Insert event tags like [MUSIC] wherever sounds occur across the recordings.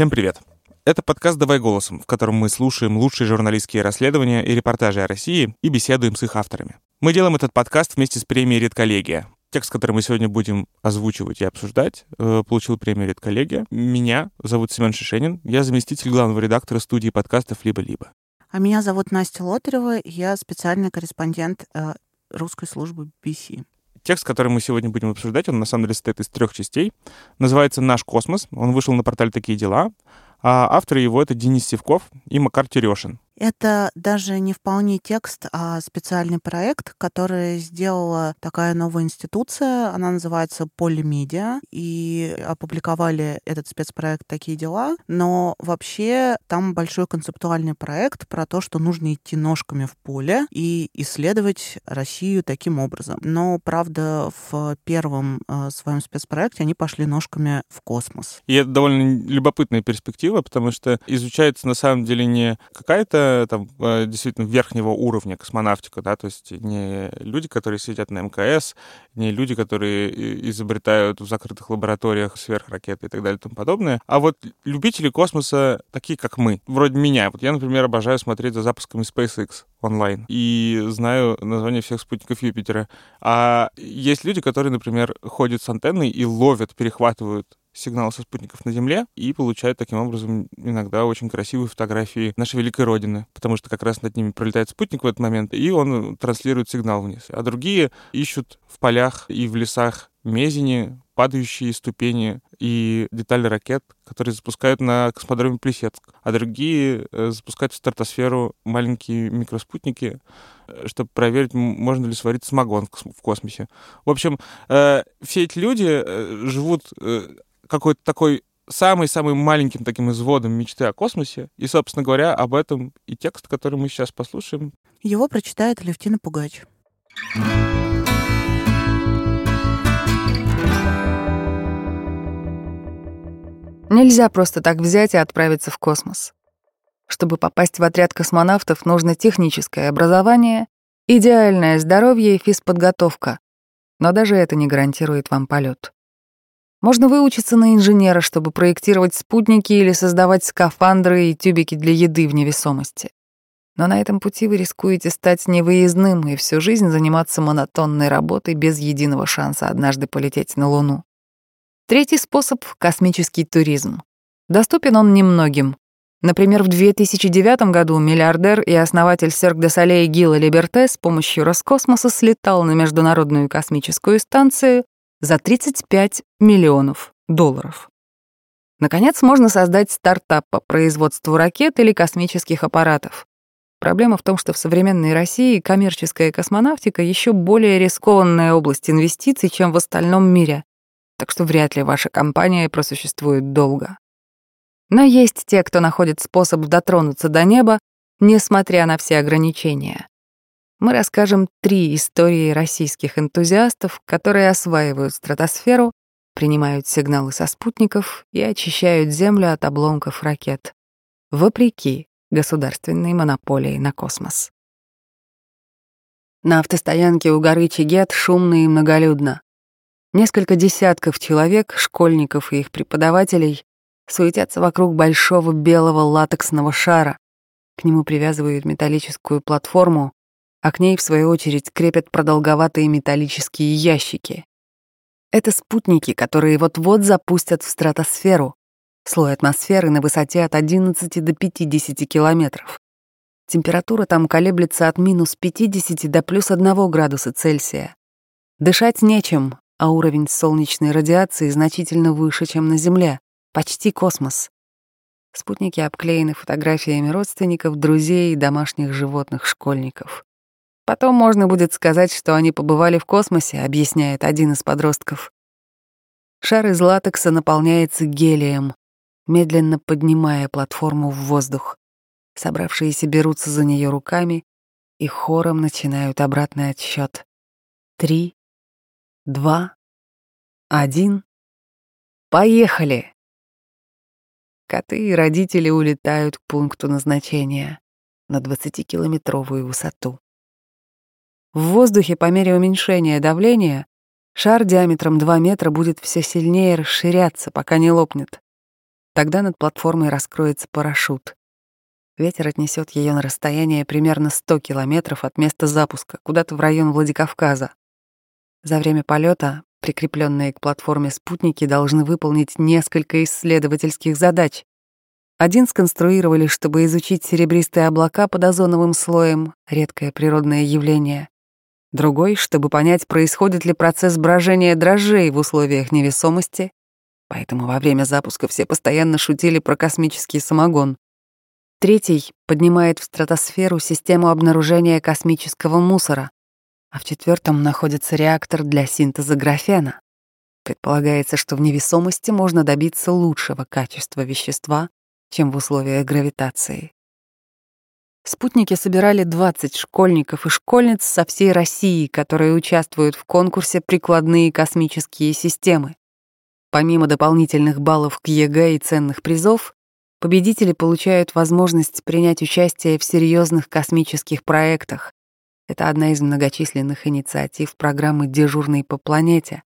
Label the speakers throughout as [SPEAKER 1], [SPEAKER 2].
[SPEAKER 1] Всем привет. Это подкаст «Давай голосом», в котором мы слушаем лучшие журналистские расследования и репортажи о России и беседуем с их авторами. Мы делаем этот подкаст вместе с премией «Редколлегия». Текст, который мы сегодня будем озвучивать и обсуждать, э, получил премию «Редколлегия». Меня зовут Семен Шишенин, я заместитель главного редактора студии подкастов «Либо-либо».
[SPEAKER 2] А меня зовут Настя Лотарева, я специальный корреспондент э, русской службы BBC.
[SPEAKER 1] Текст, который мы сегодня будем обсуждать, он на самом деле состоит из трех частей. Называется «Наш космос». Он вышел на портале «Такие дела». А авторы его — это Денис Севков и Макар Терешин.
[SPEAKER 2] Это даже не вполне текст, а специальный проект, который сделала такая новая институция. Она называется Полимедиа. И опубликовали этот спецпроект «Такие дела». Но вообще там большой концептуальный проект про то, что нужно идти ножками в поле и исследовать Россию таким образом. Но, правда, в первом э, своем спецпроекте они пошли ножками в космос.
[SPEAKER 1] И это довольно любопытная перспектива, потому что изучается на самом деле не какая-то там э, действительно верхнего уровня космонавтика, да, то есть не люди, которые сидят на МКС, не люди, которые изобретают в закрытых лабораториях сверхракеты и так далее и тому подобное, а вот любители космоса, такие как мы, вроде меня. Вот я, например, обожаю смотреть за запусками SpaceX онлайн и знаю название всех спутников Юпитера. А есть люди, которые, например, ходят с антенной и ловят, перехватывают сигнал со спутников на Земле и получают таким образом иногда очень красивые фотографии нашей великой Родины, потому что как раз над ними пролетает спутник в этот момент, и он транслирует сигнал вниз. А другие ищут в полях и в лесах мезени, падающие ступени и детали ракет, которые запускают на космодроме Плесецк, а другие э, запускают в стратосферу маленькие микроспутники, э, чтобы проверить, можно ли сварить самогон в космосе. В общем, э, все эти люди живут какой-то такой самый-самый маленьким таким изводом мечты о космосе. И, собственно говоря, об этом и текст, который мы сейчас послушаем.
[SPEAKER 2] Его прочитает Левтина Пугач.
[SPEAKER 3] Нельзя просто так взять и отправиться в космос. Чтобы попасть в отряд космонавтов, нужно техническое образование, идеальное здоровье и физподготовка. Но даже это не гарантирует вам полет. Можно выучиться на инженера, чтобы проектировать спутники или создавать скафандры и тюбики для еды в невесомости. Но на этом пути вы рискуете стать невыездным и всю жизнь заниматься монотонной работой без единого шанса однажды полететь на Луну. Третий способ — космический туризм. Доступен он немногим. Например, в 2009 году миллиардер и основатель Cirque de Soleil Гила Либерте с помощью Роскосмоса слетал на Международную космическую станцию за 35 миллионов долларов. Наконец, можно создать стартап по производству ракет или космических аппаратов. Проблема в том, что в современной России коммерческая космонавтика еще более рискованная область инвестиций, чем в остальном мире, так что вряд ли ваша компания просуществует долго. Но есть те, кто находит способ дотронуться до неба, несмотря на все ограничения мы расскажем три истории российских энтузиастов, которые осваивают стратосферу, принимают сигналы со спутников и очищают Землю от обломков ракет, вопреки государственной монополии на космос. На автостоянке у горы Чигет шумно и многолюдно. Несколько десятков человек, школьников и их преподавателей, суетятся вокруг большого белого латексного шара. К нему привязывают металлическую платформу, а к ней, в свою очередь, крепят продолговатые металлические ящики. Это спутники, которые вот-вот запустят в стратосферу, слой атмосферы на высоте от 11 до 50 километров. Температура там колеблется от минус 50 до плюс 1 градуса Цельсия. Дышать нечем, а уровень солнечной радиации значительно выше, чем на Земле. Почти космос. Спутники обклеены фотографиями родственников, друзей и домашних животных школьников. Потом можно будет сказать, что они побывали в космосе, объясняет один из подростков. Шар из латекса наполняется гелием, медленно поднимая платформу в воздух. Собравшиеся берутся за нее руками и хором начинают обратный отсчет. Три, два, один. Поехали! Коты и родители улетают к пункту назначения на 20-километровую высоту. В воздухе по мере уменьшения давления шар диаметром 2 метра будет все сильнее расширяться, пока не лопнет. Тогда над платформой раскроется парашют. Ветер отнесет ее на расстояние примерно 100 километров от места запуска, куда-то в район Владикавказа. За время полета прикрепленные к платформе спутники должны выполнить несколько исследовательских задач. Один сконструировали, чтобы изучить серебристые облака под озоновым слоем, редкое природное явление. Другой, чтобы понять, происходит ли процесс брожения дрожжей в условиях невесомости. Поэтому во время запуска все постоянно шутили про космический самогон. Третий поднимает в стратосферу систему обнаружения космического мусора, а в четвертом находится реактор для синтеза графена. Предполагается, что в невесомости можно добиться лучшего качества вещества, чем в условиях гравитации. Спутники собирали 20 школьников и школьниц со всей России, которые участвуют в конкурсе «Прикладные космические системы». Помимо дополнительных баллов к ЕГЭ и ценных призов, победители получают возможность принять участие в серьезных космических проектах. Это одна из многочисленных инициатив программы «Дежурный по планете»,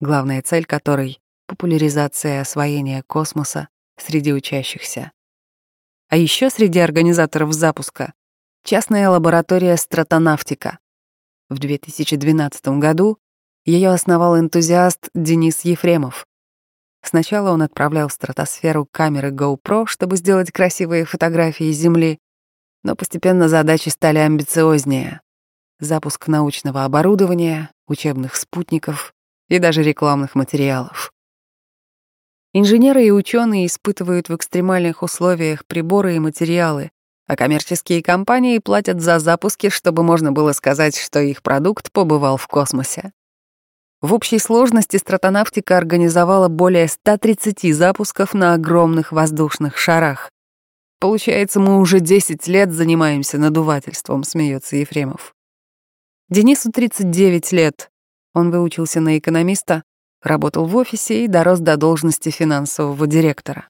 [SPEAKER 3] главная цель которой — популяризация освоения космоса среди учащихся. А еще среди организаторов запуска — частная лаборатория «Стратонавтика». В 2012 году ее основал энтузиаст Денис Ефремов. Сначала он отправлял в стратосферу камеры GoPro, чтобы сделать красивые фотографии Земли, но постепенно задачи стали амбициознее. Запуск научного оборудования, учебных спутников и даже рекламных материалов. Инженеры и ученые испытывают в экстремальных условиях приборы и материалы, а коммерческие компании платят за запуски, чтобы можно было сказать, что их продукт побывал в космосе. В общей сложности стратонавтика организовала более 130 запусков на огромных воздушных шарах. Получается, мы уже 10 лет занимаемся надувательством, смеется Ефремов. Денису 39 лет. Он выучился на экономиста, работал в офисе и дорос до должности финансового директора.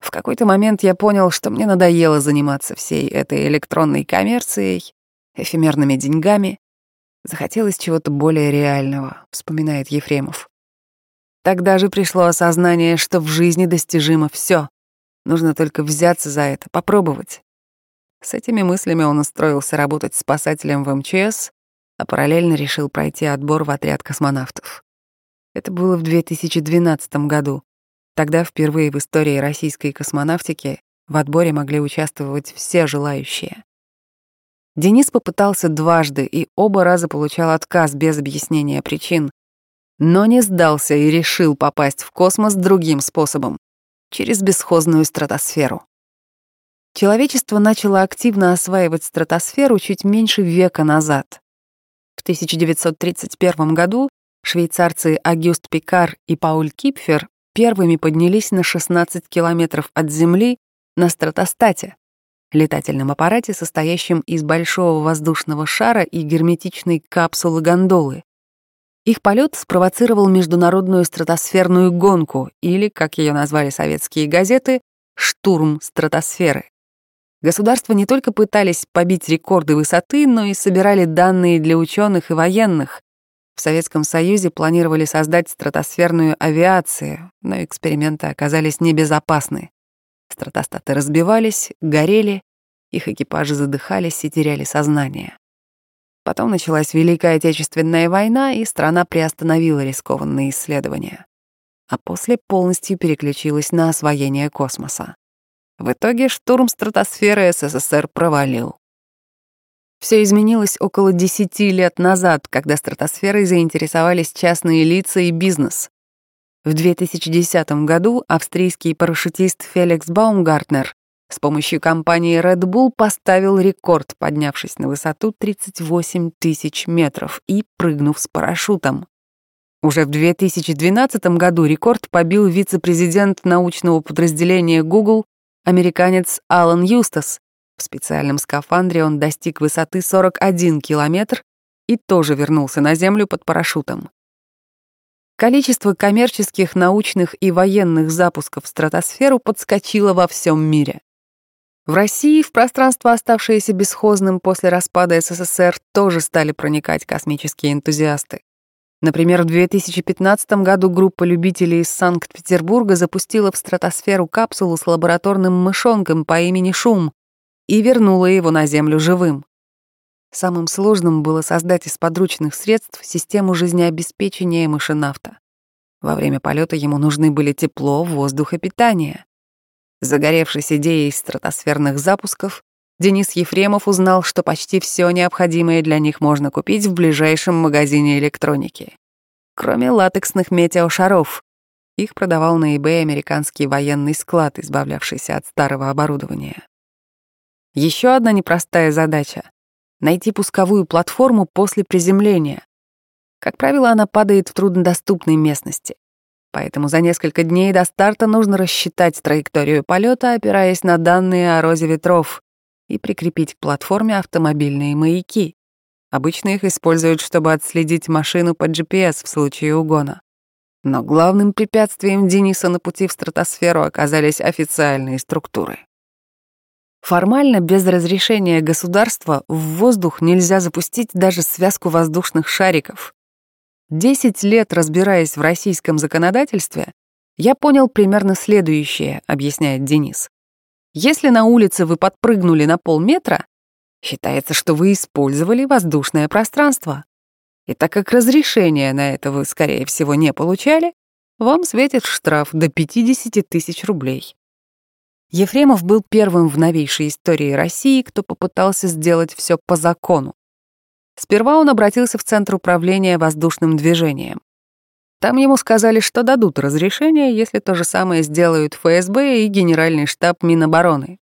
[SPEAKER 3] В какой-то момент я понял, что мне надоело заниматься всей этой электронной коммерцией, эфемерными деньгами. Захотелось чего-то более реального, вспоминает Ефремов. Тогда же пришло осознание, что в жизни достижимо все. Нужно только взяться за это, попробовать. С этими мыслями он устроился работать спасателем в МЧС, а параллельно решил пройти отбор в отряд космонавтов. Это было в 2012 году. Тогда впервые в истории российской космонавтики в отборе могли участвовать все желающие. Денис попытался дважды и оба раза получал отказ без объяснения причин, но не сдался и решил попасть в космос другим способом — через бесхозную стратосферу. Человечество начало активно осваивать стратосферу чуть меньше века назад. В 1931 году Швейцарцы Агюст Пикар и Пауль Кипфер первыми поднялись на 16 километров от Земли на стратостате, летательном аппарате, состоящем из большого воздушного шара и герметичной капсулы-гондолы. Их полет спровоцировал международную стратосферную гонку, или, как ее назвали советские газеты, «штурм стратосферы». Государства не только пытались побить рекорды высоты, но и собирали данные для ученых и военных, в Советском Союзе планировали создать стратосферную авиацию, но эксперименты оказались небезопасны. Стратостаты разбивались, горели, их экипажи задыхались и теряли сознание. Потом началась Великая Отечественная война, и страна приостановила рискованные исследования. А после полностью переключилась на освоение космоса. В итоге штурм стратосферы СССР провалил. Все изменилось около 10 лет назад, когда стратосферой заинтересовались частные лица и бизнес. В 2010 году австрийский парашютист Феликс Баумгартнер с помощью компании Red Bull поставил рекорд, поднявшись на высоту 38 тысяч метров и прыгнув с парашютом. Уже в 2012 году рекорд побил вице-президент научного подразделения Google, американец Алан Юстас, в специальном скафандре он достиг высоты 41 километр и тоже вернулся на Землю под парашютом. Количество коммерческих, научных и военных запусков в стратосферу подскочило во всем мире. В России в пространство, оставшееся бесхозным после распада СССР, тоже стали проникать космические энтузиасты. Например, в 2015 году группа любителей из Санкт-Петербурга запустила в стратосферу капсулу с лабораторным мышонком по имени Шум и вернула его на Землю живым. Самым сложным было создать из подручных средств систему жизнеобеспечения мышенавта. Во время полета ему нужны были тепло, воздух и питание. Загоревшись идеей стратосферных запусков, Денис Ефремов узнал, что почти все необходимое для них можно купить в ближайшем магазине электроники. Кроме латексных метеошаров. Их продавал на eBay американский военный склад, избавлявшийся от старого оборудования. Еще одна непростая задача — найти пусковую платформу после приземления. Как правило, она падает в труднодоступной местности. Поэтому за несколько дней до старта нужно рассчитать траекторию полета, опираясь на данные о розе ветров, и прикрепить к платформе автомобильные маяки. Обычно их используют, чтобы отследить машину по GPS в случае угона. Но главным препятствием Дениса на пути в стратосферу оказались официальные структуры. Формально, без разрешения государства, в воздух нельзя запустить даже связку воздушных шариков. Десять лет разбираясь в российском законодательстве, я понял примерно следующее, объясняет Денис. Если на улице вы подпрыгнули на полметра, считается, что вы использовали воздушное пространство. И так как разрешения на это вы, скорее всего, не получали, вам светит штраф до 50 тысяч рублей. Ефремов был первым в новейшей истории России, кто попытался сделать все по закону. Сперва он обратился в Центр управления воздушным движением. Там ему сказали, что дадут разрешение, если то же самое сделают ФСБ и Генеральный штаб Минобороны.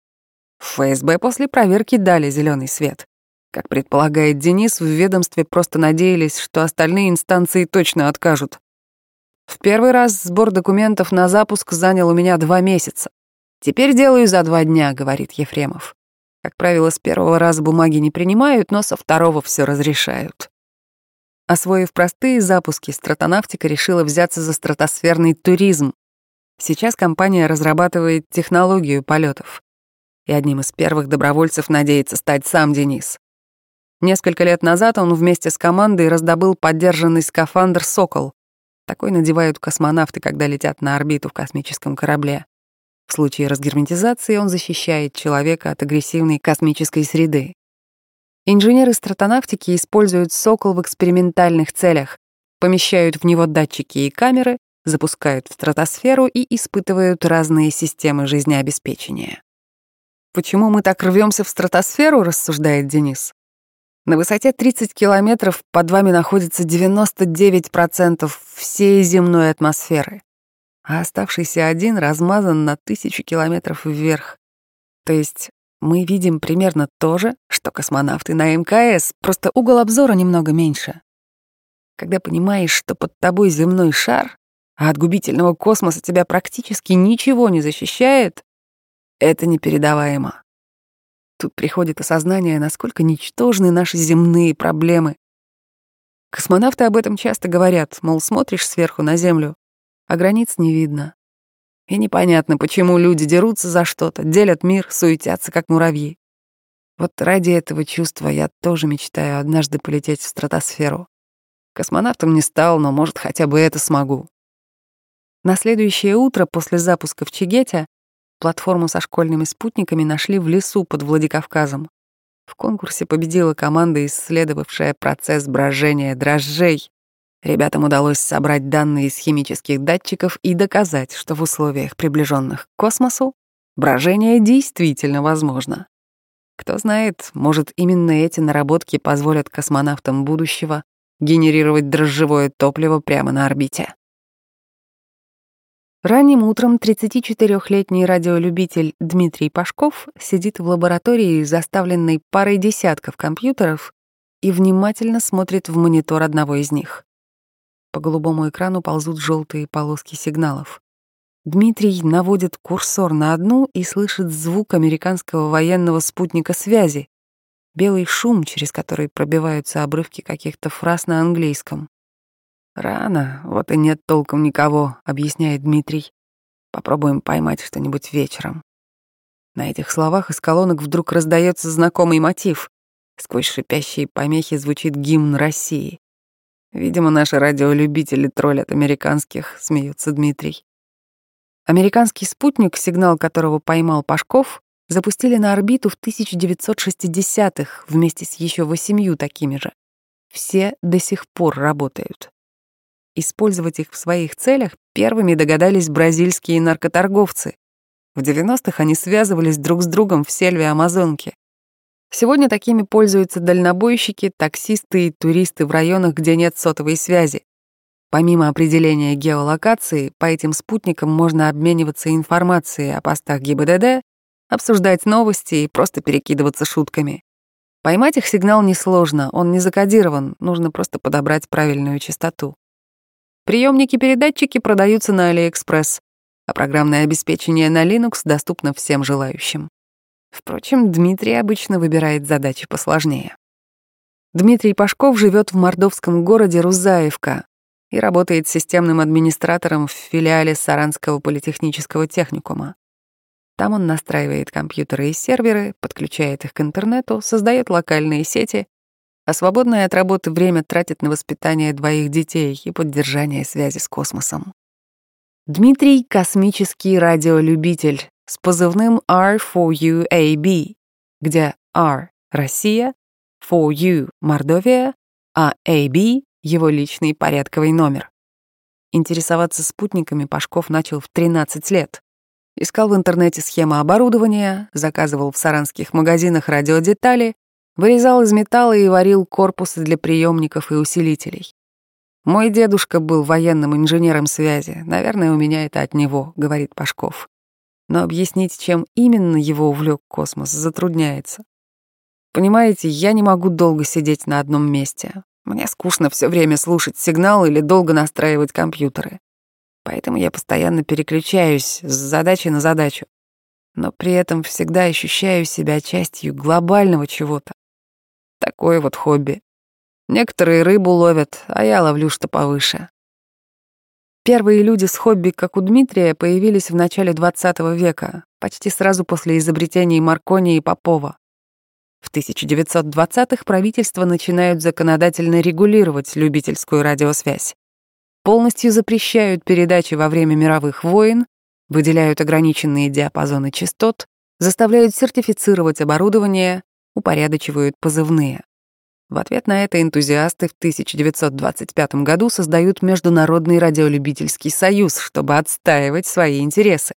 [SPEAKER 3] ФСБ после проверки дали зеленый свет. Как предполагает Денис, в ведомстве просто надеялись, что остальные инстанции точно откажут. В первый раз сбор документов на запуск занял у меня два месяца. Теперь делаю за два дня, говорит Ефремов. Как правило, с первого раза бумаги не принимают, но со второго все разрешают. Освоив простые запуски, стратонавтика решила взяться за стратосферный туризм. Сейчас компания разрабатывает технологию полетов. И одним из первых добровольцев надеется стать сам Денис. Несколько лет назад он вместе с командой раздобыл поддержанный скафандр «Сокол». Такой надевают космонавты, когда летят на орбиту в космическом корабле. В случае разгерметизации он защищает человека от агрессивной космической среды. Инженеры стратонавтики используют «Сокол» в экспериментальных целях, помещают в него датчики и камеры, запускают в стратосферу и испытывают разные системы жизнеобеспечения. «Почему мы так рвемся в стратосферу?» — рассуждает Денис. На высоте 30 километров под вами находится 99% всей земной атмосферы, а оставшийся один размазан на тысячу километров вверх. То есть мы видим примерно то же, что космонавты на МКС, просто угол обзора немного меньше. Когда понимаешь, что под тобой земной шар, а от губительного космоса тебя практически ничего не защищает, это непередаваемо. Тут приходит осознание, насколько ничтожны наши земные проблемы. Космонавты об этом часто говорят, мол, смотришь сверху на Землю, а границ не видно. И непонятно, почему люди дерутся за что-то, делят мир, суетятся, как муравьи. Вот ради этого чувства я тоже мечтаю однажды полететь в стратосферу. Космонавтом не стал, но, может, хотя бы это смогу. На следующее утро после запуска в Чигете платформу со школьными спутниками нашли в лесу под Владикавказом. В конкурсе победила команда, исследовавшая процесс брожения дрожжей, Ребятам удалось собрать данные из химических датчиков и доказать, что в условиях, приближенных к космосу, брожение действительно возможно. Кто знает, может, именно эти наработки позволят космонавтам будущего генерировать дрожжевое топливо прямо на орбите. Ранним утром 34-летний радиолюбитель Дмитрий Пашков сидит в лаборатории, заставленной парой десятков компьютеров, и внимательно смотрит в монитор одного из них. По голубому экрану ползут желтые полоски сигналов. Дмитрий наводит курсор на одну и слышит звук американского военного спутника связи. Белый шум, через который пробиваются обрывки каких-то фраз на английском. «Рано, вот и нет толком никого», — объясняет Дмитрий. «Попробуем поймать что-нибудь вечером». На этих словах из колонок вдруг раздается знакомый мотив. Сквозь шипящие помехи звучит гимн России. Видимо, наши радиолюбители троллят американских, смеется Дмитрий. Американский спутник, сигнал которого поймал Пашков, запустили на орбиту в 1960-х вместе с еще восемью такими же. Все до сих пор работают. Использовать их в своих целях первыми догадались бразильские наркоторговцы. В 90-х они связывались друг с другом в сельве Амазонки. Сегодня такими пользуются дальнобойщики, таксисты и туристы в районах, где нет сотовой связи. Помимо определения геолокации, по этим спутникам можно обмениваться информацией о постах ГИБДД, обсуждать новости и просто перекидываться шутками. Поймать их сигнал несложно, он не закодирован, нужно просто подобрать правильную частоту. Приемники-передатчики продаются на AliExpress, а программное обеспечение на Linux доступно всем желающим. Впрочем, Дмитрий обычно выбирает задачи посложнее. Дмитрий Пашков живет в мордовском городе Рузаевка, и работает системным администратором в филиале Саранского политехнического техникума. Там он настраивает компьютеры и серверы, подключает их к интернету, создает локальные сети, а свободное от работы время тратит на воспитание двоих детей и поддержание связи с космосом. Дмитрий — космический радиолюбитель с позывным R4UAB, где R — Россия, 4U — Мордовия, а AB его личный порядковый номер. Интересоваться спутниками Пашков начал в 13 лет. Искал в интернете схемы оборудования, заказывал в саранских магазинах радиодетали, вырезал из металла и варил корпусы для приемников и усилителей. «Мой дедушка был военным инженером связи. Наверное, у меня это от него», — говорит Пашков. Но объяснить, чем именно его увлек космос, затрудняется. Понимаете, я не могу долго сидеть на одном месте. Мне скучно все время слушать сигнал или долго настраивать компьютеры. Поэтому я постоянно переключаюсь с задачи на задачу. Но при этом всегда ощущаю себя частью глобального чего-то. Такое вот хобби. Некоторые рыбу ловят, а я ловлю что повыше. Первые люди с хобби, как у Дмитрия, появились в начале 20 века, почти сразу после изобретений Маркони и Попова. В 1920-х правительства начинают законодательно регулировать любительскую радиосвязь. Полностью запрещают передачи во время мировых войн, выделяют ограниченные диапазоны частот, заставляют сертифицировать оборудование, упорядочивают позывные. В ответ на это энтузиасты в 1925 году создают Международный радиолюбительский союз, чтобы отстаивать свои интересы.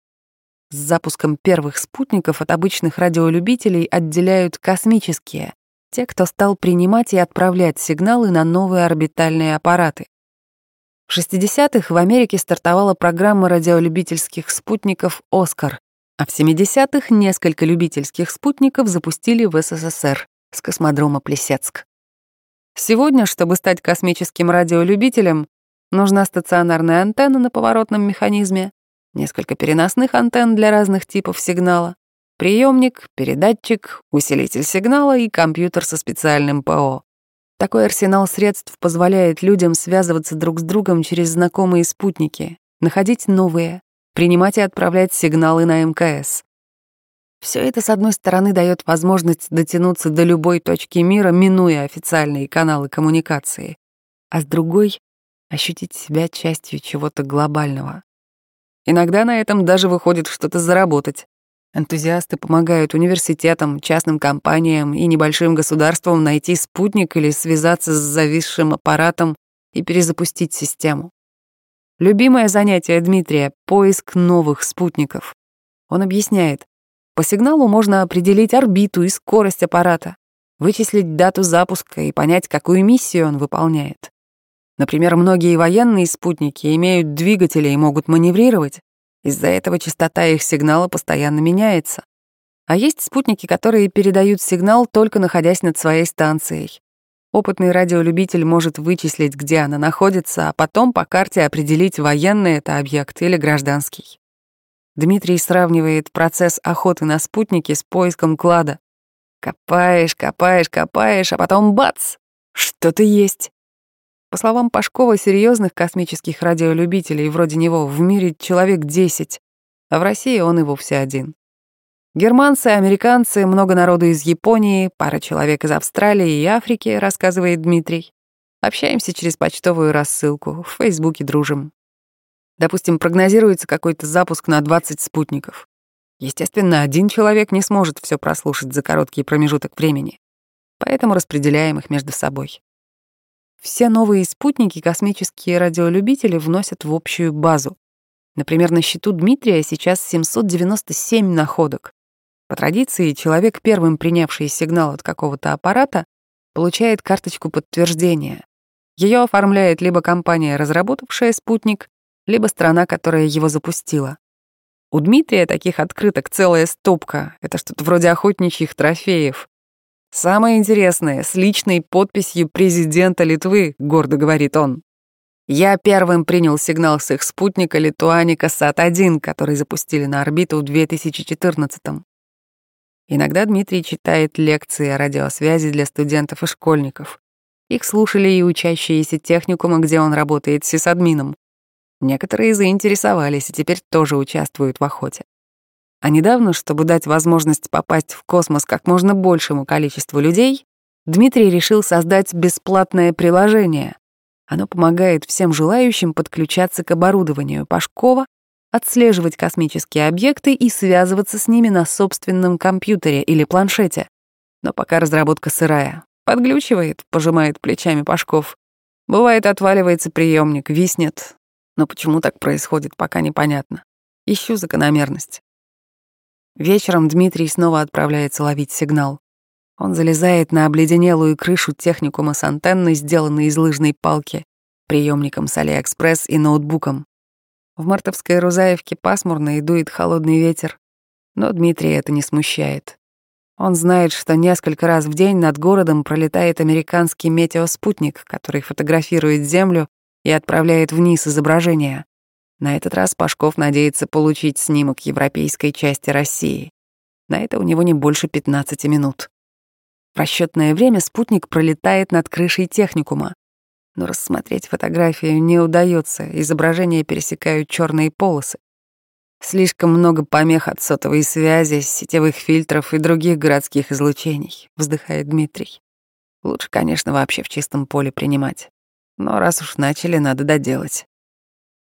[SPEAKER 3] С запуском первых спутников от обычных радиолюбителей отделяют космические, те, кто стал принимать и отправлять сигналы на новые орбитальные аппараты. В 60-х в Америке стартовала программа радиолюбительских спутников «Оскар», а в 70-х несколько любительских спутников запустили в СССР с космодрома Плесецк. Сегодня, чтобы стать космическим радиолюбителем, нужна стационарная антенна на поворотном механизме, несколько переносных антенн для разных типов сигнала, приемник, передатчик, усилитель сигнала и компьютер со специальным ПО. Такой арсенал средств позволяет людям связываться друг с другом через знакомые спутники, находить новые, принимать и отправлять сигналы на МКС. Все это, с одной стороны, дает возможность дотянуться до любой точки мира, минуя официальные каналы коммуникации, а с другой — ощутить себя частью чего-то глобального. Иногда на этом даже выходит что-то заработать. Энтузиасты помогают университетам, частным компаниям и небольшим государствам найти спутник или связаться с зависшим аппаратом и перезапустить систему. Любимое занятие Дмитрия — поиск новых спутников. Он объясняет, по сигналу можно определить орбиту и скорость аппарата, вычислить дату запуска и понять, какую миссию он выполняет. Например, многие военные спутники имеют двигатели и могут маневрировать. Из-за этого частота их сигнала постоянно меняется. А есть спутники, которые передают сигнал, только находясь над своей станцией. Опытный радиолюбитель может вычислить, где она находится, а потом по карте определить, военный это объект или гражданский. Дмитрий сравнивает процесс охоты на спутники с поиском клада. Копаешь, копаешь, копаешь, а потом бац! Что-то есть. По словам Пашкова, серьезных космических радиолюбителей вроде него в мире человек 10, а в России он и вовсе один. Германцы, американцы, много народу из Японии, пара человек из Австралии и Африки, рассказывает Дмитрий. Общаемся через почтовую рассылку, в Фейсбуке дружим. Допустим, прогнозируется какой-то запуск на 20 спутников. Естественно, один человек не сможет все прослушать за короткий промежуток времени, поэтому распределяем их между собой. Все новые спутники космические радиолюбители вносят в общую базу. Например, на счету Дмитрия сейчас 797 находок. По традиции, человек, первым принявший сигнал от какого-то аппарата, получает карточку подтверждения. Ее оформляет либо компания, разработавшая спутник, либо страна, которая его запустила. У Дмитрия таких открыток целая стопка. Это что-то вроде охотничьих трофеев. Самое интересное, с личной подписью президента Литвы, гордо говорит он. Я первым принял сигнал с их спутника Литуаника Сат-1, который запустили на орбиту в 2014 -м. Иногда Дмитрий читает лекции о радиосвязи для студентов и школьников. Их слушали и учащиеся техникума, где он работает сисадмином. Некоторые заинтересовались и теперь тоже участвуют в охоте. А недавно, чтобы дать возможность попасть в космос как можно большему количеству людей, Дмитрий решил создать бесплатное приложение. Оно помогает всем желающим подключаться к оборудованию Пашкова, отслеживать космические объекты и связываться с ними на собственном компьютере или планшете. Но пока разработка сырая. Подглючивает, пожимает плечами Пашков. Бывает, отваливается приемник, виснет. Но почему так происходит, пока непонятно. Ищу закономерность. Вечером Дмитрий снова отправляется ловить сигнал. Он залезает на обледенелую крышу техникума с антенной, сделанной из лыжной палки, приемником с Алиэкспресс и ноутбуком. В мартовской Рузаевке пасмурно и дует холодный ветер, но Дмитрия это не смущает. Он знает, что несколько раз в день над городом пролетает американский метеоспутник, который фотографирует Землю и отправляет вниз изображение. На этот раз Пашков надеется получить снимок европейской части России. На это у него не больше 15 минут. В расчетное время спутник пролетает над крышей техникума. Но рассмотреть фотографию не удается, изображения пересекают черные полосы. Слишком много помех от сотовой связи, сетевых фильтров и других городских излучений, вздыхает Дмитрий. Лучше, конечно, вообще в чистом поле принимать. Но раз уж начали, надо доделать.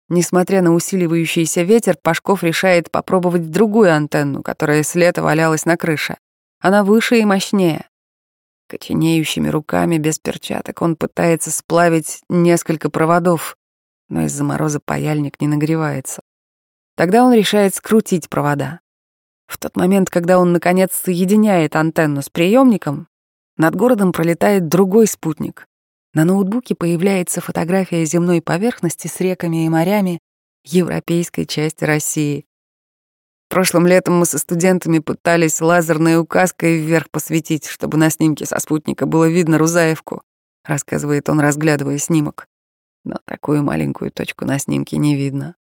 [SPEAKER 3] Несмотря на усиливающийся ветер, Пашков решает попробовать другую антенну, которая с лета валялась на крыше. Она выше и мощнее. Коченеющими руками, без перчаток, он пытается сплавить несколько проводов, но из-за мороза паяльник не нагревается. Тогда он решает скрутить провода. В тот момент, когда он, наконец, соединяет антенну с приемником, над городом пролетает другой спутник. На ноутбуке появляется фотография земной поверхности с реками и морями европейской части России. Прошлым летом мы со студентами пытались лазерной указкой вверх посветить, чтобы на снимке со спутника было видно Рузаевку, рассказывает он, разглядывая снимок. Но такую маленькую точку на снимке не видно.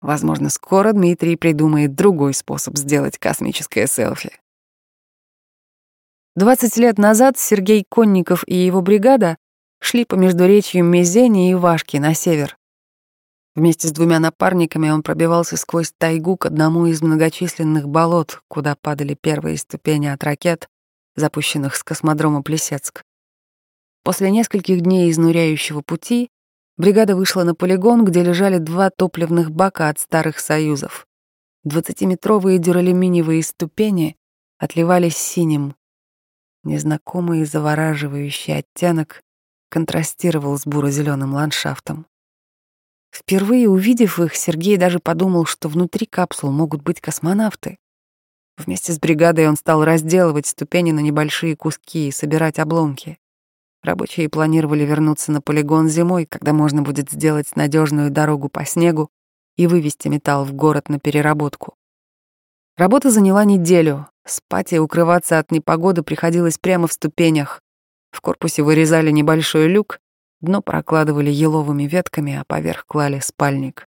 [SPEAKER 3] Возможно, скоро Дмитрий придумает другой способ сделать космическое селфи. 20 лет назад Сергей Конников и его бригада шли по междуречью Мезени и Вашки на север. Вместе с двумя напарниками он пробивался сквозь тайгу к одному из многочисленных болот, куда падали первые ступени от ракет, запущенных с космодрома Плесецк. После нескольких дней изнуряющего пути бригада вышла на полигон, где лежали два топливных бака от старых союзов. Двадцатиметровые дюралюминиевые ступени отливались синим. Незнакомый и завораживающий оттенок контрастировал с буро-зеленым ландшафтом. Впервые увидев их, Сергей даже подумал, что внутри капсул могут быть космонавты. Вместе с бригадой он стал разделывать ступени на небольшие куски и собирать обломки. Рабочие планировали вернуться на полигон зимой, когда можно будет сделать надежную дорогу по снегу и вывести металл в город на переработку. Работа заняла неделю. Спать и укрываться от непогоды приходилось прямо в ступенях. В корпусе вырезали небольшой люк, дно прокладывали еловыми ветками, а поверх клали спальник.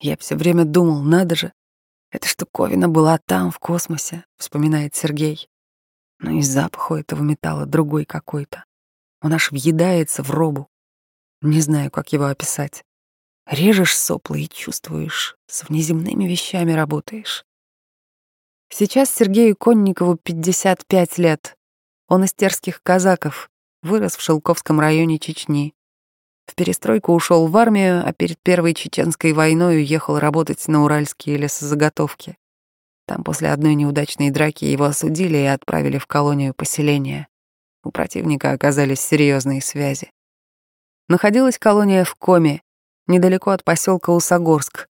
[SPEAKER 3] Я все время думал, надо же, эта штуковина была там, в космосе, вспоминает Сергей. Но и запах у этого металла другой какой-то. Он аж въедается в робу. Не знаю, как его описать. Режешь сопла и чувствуешь, с внеземными вещами работаешь. Сейчас Сергею Конникову 55 лет. Он из терских казаков, вырос в Шелковском районе Чечни. В перестройку ушел в армию, а перед Первой Чеченской войной уехал работать на уральские лесозаготовки. Там после одной неудачной драки его осудили и отправили в колонию поселения. У противника оказались серьезные связи. Находилась колония в Коме, недалеко от поселка Усогорск.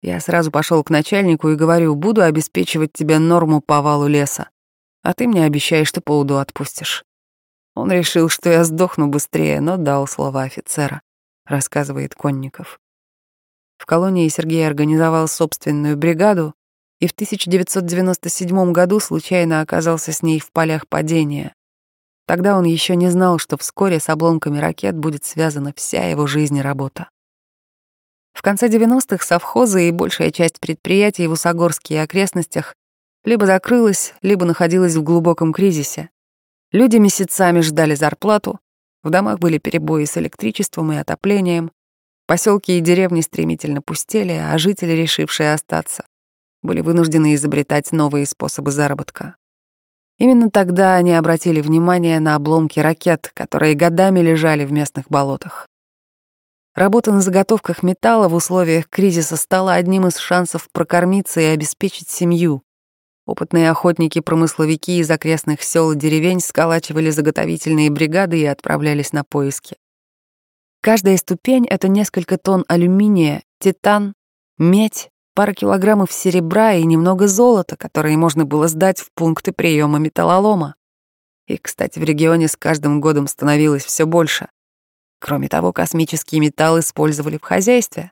[SPEAKER 3] Я сразу пошел к начальнику и говорю, буду обеспечивать тебе норму по валу леса, а ты мне обещаешь, что по УДО отпустишь. Он решил, что я сдохну быстрее, но дал слова офицера, рассказывает Конников. В колонии Сергей организовал собственную бригаду и в 1997 году случайно оказался с ней в полях падения. Тогда он еще не знал, что вскоре с обломками ракет будет связана вся его жизнь и работа. В конце 90-х совхозы и большая часть предприятий в Усогорске и окрестностях либо закрылась, либо находилась в глубоком кризисе. Люди месяцами ждали зарплату, в домах были перебои с электричеством и отоплением, поселки и деревни стремительно пустели, а жители, решившие остаться, были вынуждены изобретать новые способы заработка. Именно тогда они обратили внимание на обломки ракет, которые годами лежали в местных болотах. Работа на заготовках металла в условиях кризиса стала одним из шансов прокормиться и обеспечить семью. Опытные охотники-промысловики из окрестных сел и деревень сколачивали заготовительные бригады и отправлялись на поиски. Каждая ступень — это несколько тонн алюминия, титан, медь, пара килограммов серебра и немного золота, которые можно было сдать в пункты приема металлолома. И, кстати, в регионе с каждым годом становилось все больше. Кроме того, космический металл использовали в хозяйстве.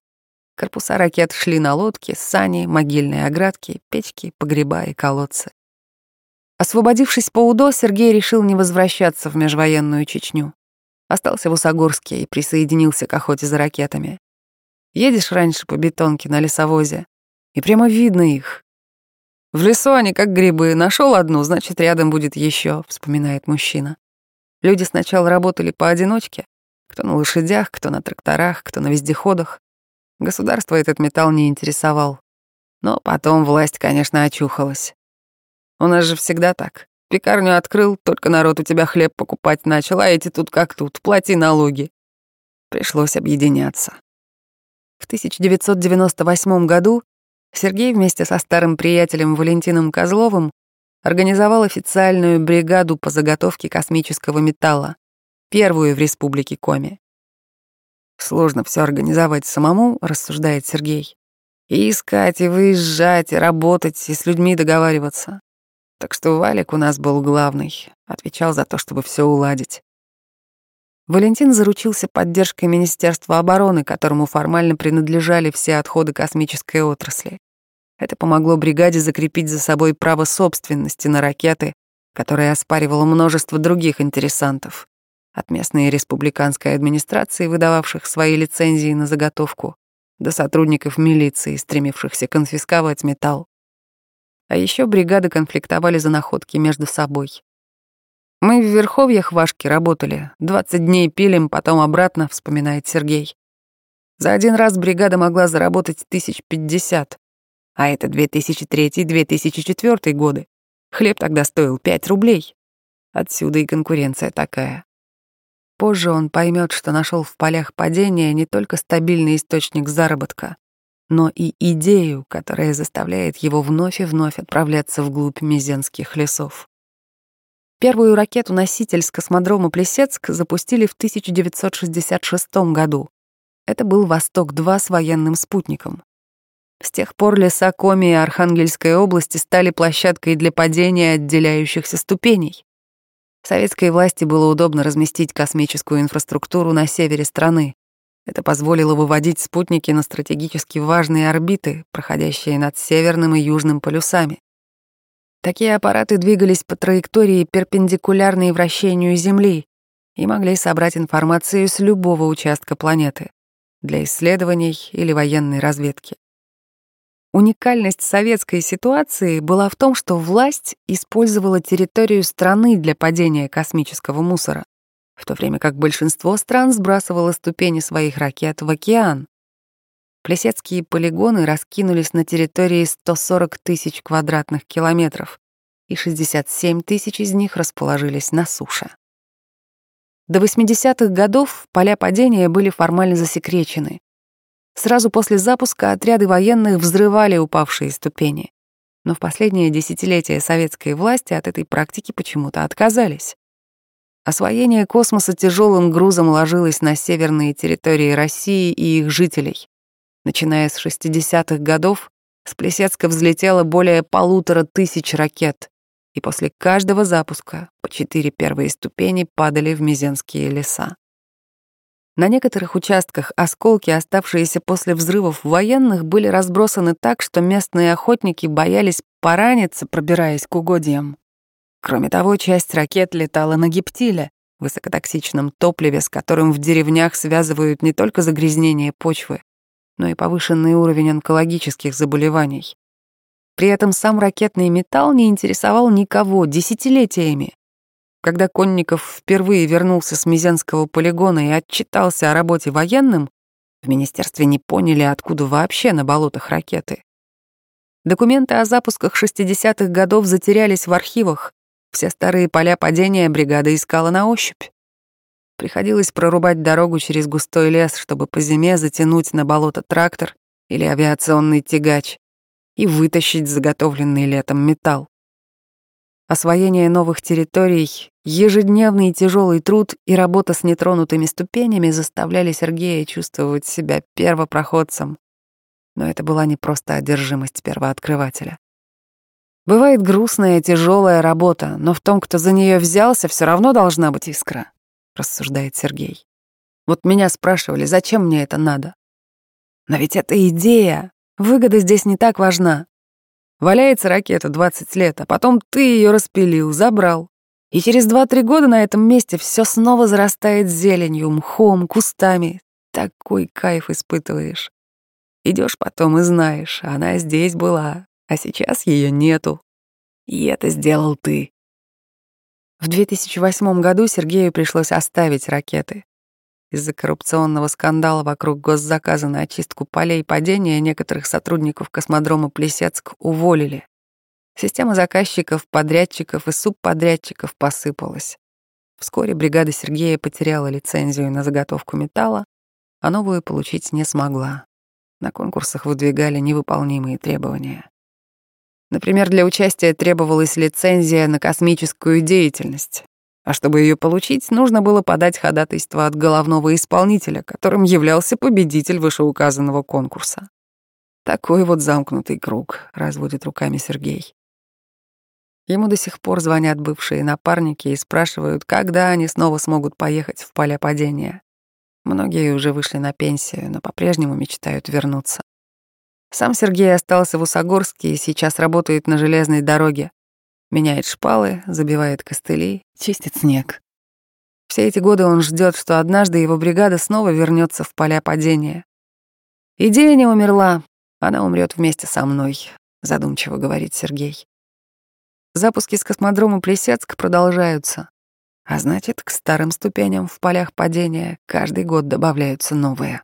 [SPEAKER 3] Корпуса ракет шли на лодки, сани, могильные оградки, печки, погреба и колодцы. Освободившись по УДО, Сергей решил не возвращаться в межвоенную Чечню. Остался в Усогорске и присоединился к охоте за ракетами. Едешь раньше по бетонке на лесовозе, и прямо видно их. В лесу они как грибы. Нашел одну, значит, рядом будет еще, вспоминает мужчина. Люди сначала работали поодиночке, кто на лошадях, кто на тракторах, кто на вездеходах. Государство этот металл не интересовал. Но потом власть, конечно, очухалась. У нас же всегда так. Пекарню открыл, только народ у тебя хлеб покупать начал, а эти тут как тут, плати налоги. Пришлось объединяться. В 1998 году Сергей вместе со старым приятелем Валентином Козловым организовал официальную бригаду по заготовке космического металла первую в республике Коми. Сложно все организовать самому, рассуждает Сергей. И искать, и выезжать, и работать, и с людьми договариваться. Так что Валик у нас был главный, отвечал за то, чтобы все уладить. Валентин заручился поддержкой Министерства обороны, которому формально принадлежали все отходы космической отрасли. Это помогло бригаде закрепить за собой право собственности на ракеты, которое оспаривало множество других интересантов от местной республиканской администрации, выдававших свои лицензии на заготовку, до сотрудников милиции, стремившихся конфисковать металл. А еще бригады конфликтовали за находки между собой. «Мы в Верховьях Вашки работали, 20 дней пилим, потом обратно», — вспоминает Сергей. За один раз бригада могла заработать тысяч пятьдесят, а это 2003-2004 годы. Хлеб тогда стоил 5 рублей. Отсюда и конкуренция такая. Позже он поймет, что нашел в полях падения не только стабильный источник заработка, но и идею, которая заставляет его вновь и вновь отправляться вглубь мизенских лесов. Первую ракету-носитель с космодрома Плесецк запустили в 1966 году. Это был «Восток-2» с военным спутником. С тех пор леса Коми и Архангельской области стали площадкой для падения отделяющихся ступеней. Советской власти было удобно разместить космическую инфраструктуру на севере страны. Это позволило выводить спутники на стратегически важные орбиты, проходящие над северным и южным полюсами. Такие аппараты двигались по траектории, перпендикулярной вращению Земли, и могли собрать информацию с любого участка планеты для исследований или военной разведки. Уникальность советской ситуации была в том, что власть использовала территорию страны для падения космического мусора, в то время как большинство стран сбрасывало ступени своих ракет в океан. Плесецкие полигоны раскинулись на территории 140 тысяч квадратных километров, и 67 тысяч из них расположились на суше. До 80-х годов поля падения были формально засекречены. Сразу после запуска отряды военных взрывали упавшие ступени. Но в последние десятилетия советской власти от этой практики почему-то отказались. Освоение космоса тяжелым грузом ложилось на северные территории России и их жителей. Начиная с 60-х годов с Плесецка взлетело более полутора тысяч ракет, и после каждого запуска по четыре первые ступени падали в Мизенские леса. На некоторых участках осколки, оставшиеся после взрывов военных, были разбросаны так, что местные охотники боялись пораниться, пробираясь к угодьям. Кроме того, часть ракет летала на гептиле, высокотоксичном топливе, с которым в деревнях связывают не только загрязнение почвы, но и повышенный уровень онкологических заболеваний. При этом сам ракетный металл не интересовал никого десятилетиями. Когда Конников впервые вернулся с Мизенского полигона и отчитался о работе военным, в министерстве не поняли, откуда вообще на болотах ракеты. Документы о запусках 60-х годов затерялись в архивах, все старые поля падения бригада искала на ощупь. Приходилось прорубать дорогу через густой лес, чтобы по зиме затянуть на болото трактор или авиационный тягач и вытащить заготовленный летом металл. Освоение новых территорий, ежедневный тяжелый труд и работа с нетронутыми ступенями заставляли Сергея чувствовать себя первопроходцем. Но это была не просто одержимость первооткрывателя. Бывает грустная, тяжелая работа, но в том, кто за нее взялся, все равно должна быть искра, рассуждает Сергей. Вот меня спрашивали, зачем мне это надо? Но ведь это идея. Выгода здесь не так важна. Валяется ракета 20 лет, а потом ты ее распилил, забрал. И через 2-3 года на этом месте все снова зарастает зеленью, мхом, кустами. Такой кайф испытываешь. Идешь потом и знаешь, она здесь была, а сейчас ее нету. И это сделал ты. В 2008 году Сергею пришлось оставить ракеты. Из-за коррупционного скандала вокруг госзаказа на очистку полей падения некоторых сотрудников космодрома Плесецк уволили. Система заказчиков, подрядчиков и субподрядчиков посыпалась. Вскоре бригада Сергея потеряла лицензию на заготовку металла, а новую получить не смогла. На конкурсах выдвигали невыполнимые требования. Например, для участия требовалась лицензия на космическую деятельность, а чтобы ее получить, нужно было подать ходатайство от головного исполнителя, которым являлся победитель вышеуказанного конкурса. Такой вот замкнутый круг, разводит руками Сергей. Ему до сих пор звонят бывшие напарники и спрашивают, когда они снова смогут поехать в поля падения. Многие уже вышли на пенсию, но по-прежнему мечтают вернуться. Сам Сергей остался в Усогорске и сейчас работает на железной дороге. Меняет шпалы, забивает костыли, чистит снег. Все эти годы он ждет, что однажды его бригада снова вернется в поля падения. Идея не умерла, она умрет вместе со мной, задумчиво говорит Сергей. Запуски с космодрома Плесецк продолжаются. А значит, к старым ступеням в полях падения каждый год добавляются новые.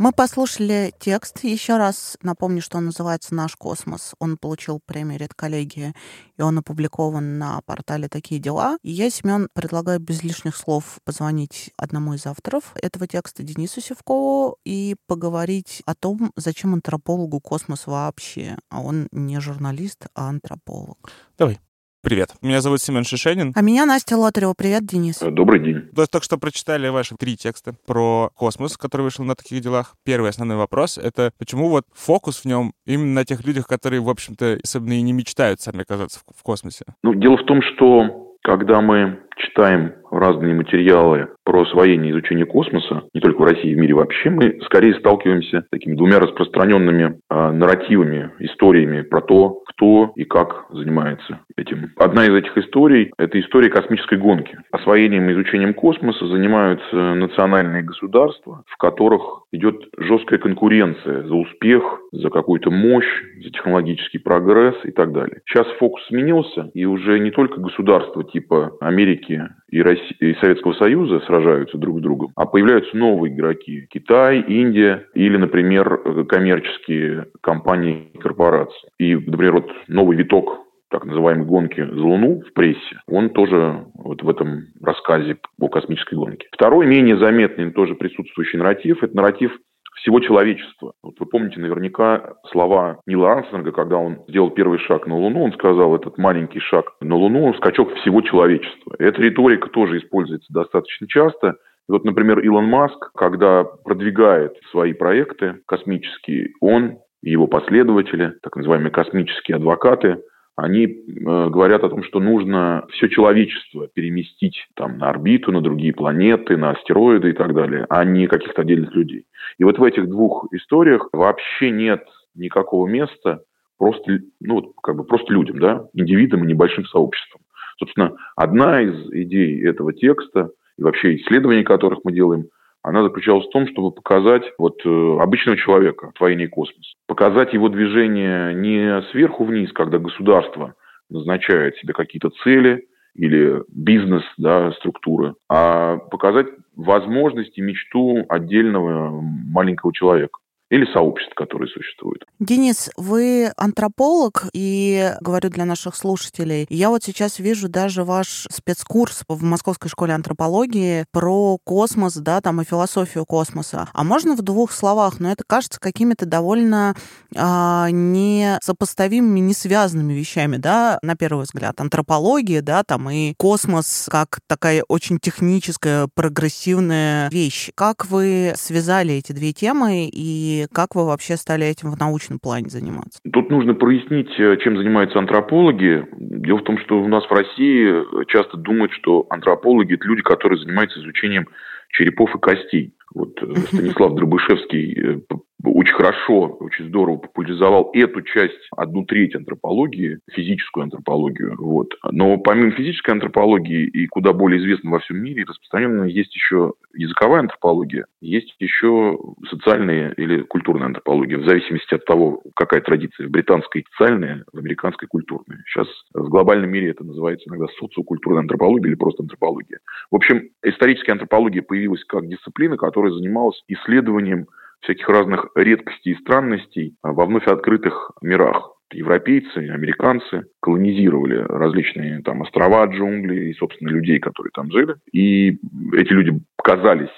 [SPEAKER 2] Мы послушали текст. Еще раз напомню, что он называется «Наш космос». Он получил премию «Редколлегия», и он опубликован на портале «Такие дела». И я, Семен, предлагаю без лишних слов позвонить одному из авторов этого текста, Денису Севкову, и поговорить о том, зачем антропологу космос вообще. А он не журналист, а антрополог.
[SPEAKER 1] Давай. Привет, меня зовут Семен Шишенин.
[SPEAKER 2] А меня Настя Лотарева. Привет, Денис.
[SPEAKER 4] Э, добрый день.
[SPEAKER 1] Вы только что прочитали ваши три текста про космос, который вышел на таких делах. Первый основной вопрос — это почему вот фокус в нем именно на тех людях, которые, в общем-то, особенно и не мечтают сами оказаться в, в космосе?
[SPEAKER 4] Ну, дело в том, что когда мы читаем разные материалы про освоение и изучение космоса, не только в России, в мире вообще, мы скорее сталкиваемся с такими двумя распространенными э, нарративами, историями про то, кто и как занимается этим. Одна из этих историй – это история космической гонки. Освоением и изучением космоса занимаются национальные государства, в которых идет жесткая конкуренция за успех, за какую-то мощь, за технологический прогресс и так далее. Сейчас фокус сменился, и уже не только государства типа Америки Америки и, России, и Советского Союза сражаются друг с другом, а появляются новые игроки – Китай, Индия или, например, коммерческие компании, корпорации. И, например, вот новый виток так называемой гонки за Луну в прессе, он тоже вот в этом рассказе о космической гонке. Второй, менее заметный, тоже присутствующий нарратив, это нарратив всего человечества. Вот вы помните наверняка слова Нила Армстронга, когда он сделал первый шаг на Луну, он сказал, этот маленький шаг на Луну, скачок всего человечества. Эта риторика тоже используется достаточно часто. Вот, например, Илон Маск, когда продвигает свои проекты космические, он и его последователи, так называемые космические адвокаты, они э, говорят о том, что нужно все человечество переместить там, на орбиту, на другие планеты, на астероиды и так далее, а не каких-то отдельных людей. И вот в этих двух историях вообще нет никакого места просто, ну, как бы просто людям, да, индивидам и небольшим сообществам. Собственно, одна из идей этого текста и вообще исследований, которых мы делаем – она заключалась в том, чтобы показать вот э, обычного человека и космос. Показать его движение не сверху вниз, когда государство назначает себе какие-то цели или бизнес, да, структуры, а показать возможности, мечту отдельного маленького человека или сообществ, которые существуют.
[SPEAKER 2] Денис, вы антрополог, и говорю для наших слушателей, я вот сейчас вижу даже ваш спецкурс в Московской школе антропологии про космос, да, там и философию космоса. А можно в двух словах, но это кажется какими-то довольно а, несопоставимыми, не связанными вещами, да, на первый взгляд. Антропология, да, там и космос как такая очень техническая, прогрессивная вещь. Как вы связали эти две темы и как вы вообще стали этим в научном плане заниматься?
[SPEAKER 4] Тут нужно прояснить, э, чем занимаются антропологи. Дело в том, что у нас в России часто думают, что антропологи – это люди, которые занимаются изучением черепов и костей. Вот э, [LAUGHS] Станислав Дробышевский э, очень хорошо, очень здорово популяризовал эту часть, одну треть антропологии, физическую антропологию. Вот. Но помимо физической антропологии и куда более известной во всем мире, распространенная есть еще языковая антропология, есть еще социальная или культурная антропология, в зависимости от того, какая традиция. В британской социальная, в американской культурная. Сейчас в глобальном мире это называется иногда социокультурная антропология или просто антропология. В общем, историческая антропология появилась как дисциплина, которая занималась исследованием всяких разных редкостей и странностей во вновь открытых мирах. Европейцы, американцы колонизировали различные там острова, джунгли и, собственно, людей, которые там жили. И эти люди казались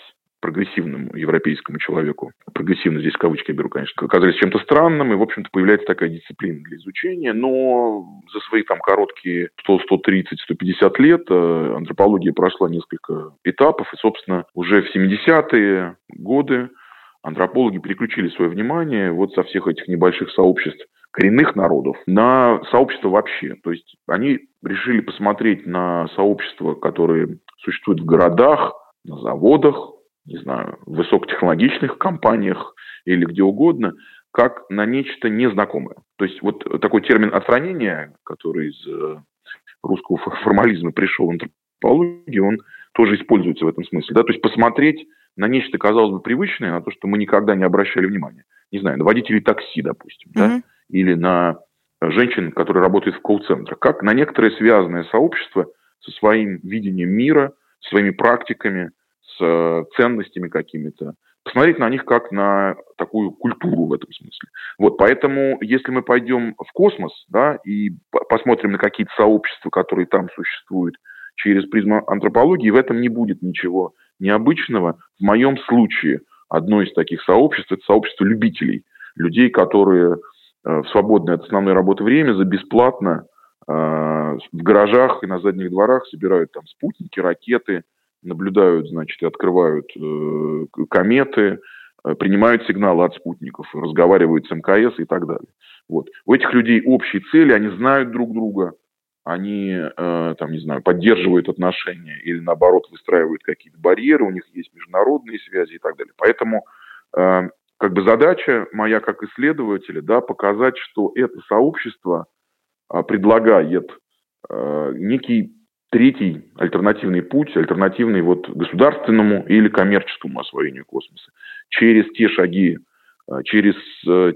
[SPEAKER 4] прогрессивному европейскому человеку, прогрессивно здесь кавычки я беру, конечно, оказались чем-то странным, и, в общем-то, появляется такая дисциплина для изучения, но за свои там короткие 100, 130, 150 лет э, антропология прошла несколько этапов, и, собственно, уже в 70-е годы антропологи переключили свое внимание вот со всех этих небольших сообществ коренных народов на сообщества вообще. То есть они решили посмотреть на сообщества, которые существуют в городах, на заводах, не знаю, в высокотехнологичных компаниях или где угодно, как на нечто незнакомое. То есть вот такой термин отстранения, который из э, русского формализма пришел в антропологию, он тоже используется в этом смысле. Да? То есть посмотреть на нечто, казалось бы, привычное, на то, что мы никогда не обращали внимания. Не знаю, на водителей такси, допустим, mm-hmm. да? или на женщин, которые работают в колл-центрах. Как на некоторое связанное сообщество со своим видением мира, своими практиками, с э, ценностями какими-то. Посмотреть на них как на такую культуру в этом смысле. Вот, поэтому, если мы пойдем в космос, да, и посмотрим на какие-то сообщества, которые там существуют, через призму антропологии, в этом не будет ничего необычного. В моем случае одно из таких сообществ – это сообщество любителей, людей, которые э, в свободное от основной работы время за бесплатно э, в гаражах и на задних дворах собирают там спутники, ракеты, наблюдают, значит, и открывают э, кометы, принимают сигналы от спутников, разговаривают с МКС и так далее. Вот. У этих людей общие цели, они знают друг друга, они, э, там, не знаю, поддерживают отношения или, наоборот, выстраивают какие-то барьеры, у них есть международные связи и так далее. Поэтому э, как бы задача моя как исследователя, да, показать, что это сообщество э, предлагает э, некий третий альтернативный путь, альтернативный вот государственному или коммерческому освоению космоса через те шаги, через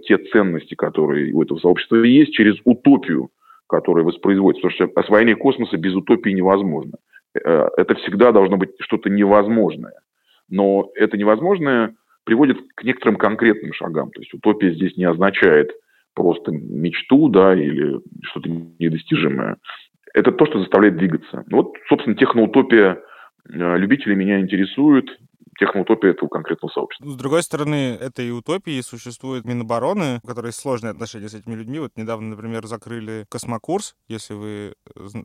[SPEAKER 4] те ценности, которые у этого сообщества есть, через утопию, которое воспроизводится. Потому что освоение космоса без утопии невозможно. э, это всегда должно быть что-то невозможное. Но это невозможное приводит к некоторым конкретным шагам. То есть утопия здесь не означает просто мечту, да, или что-то недостижимое. Это то, что заставляет двигаться. Вот, собственно, техноутопия э, любителей меня интересует техноутопия этого конкретного сообщества.
[SPEAKER 1] С другой стороны, это и утопии, существует Минобороны, у которой сложные отношения с этими людьми. Вот недавно, например, закрыли космокурс, если вы,